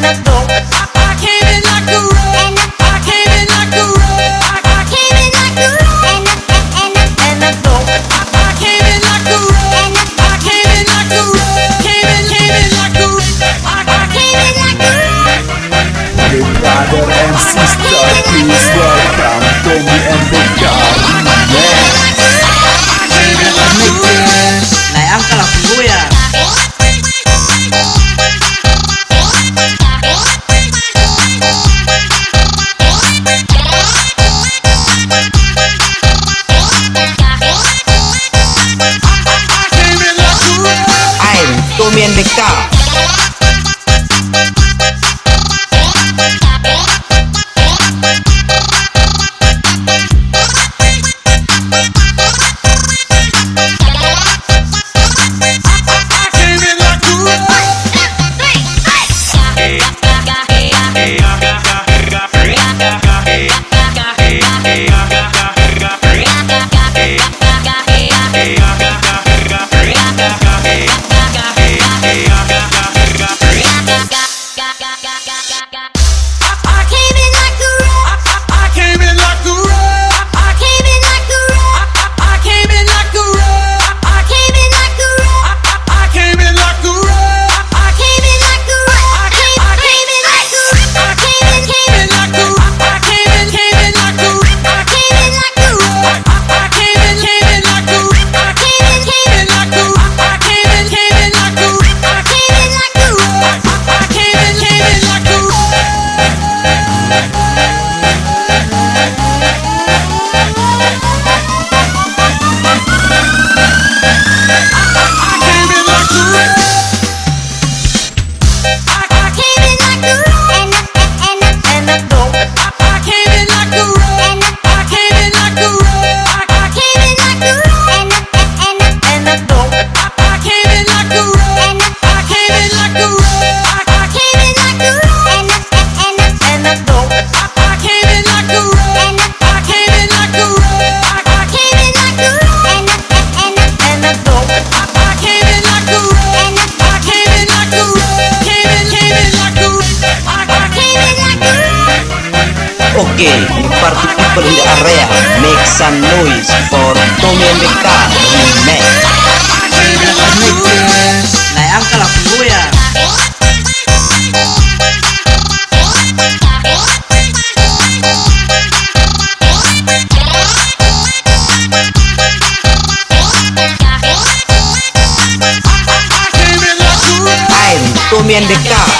Não. conectar. Hey, Okay, party people in the area, make some noise for Tommy and the Car. I'm Tommy and the Car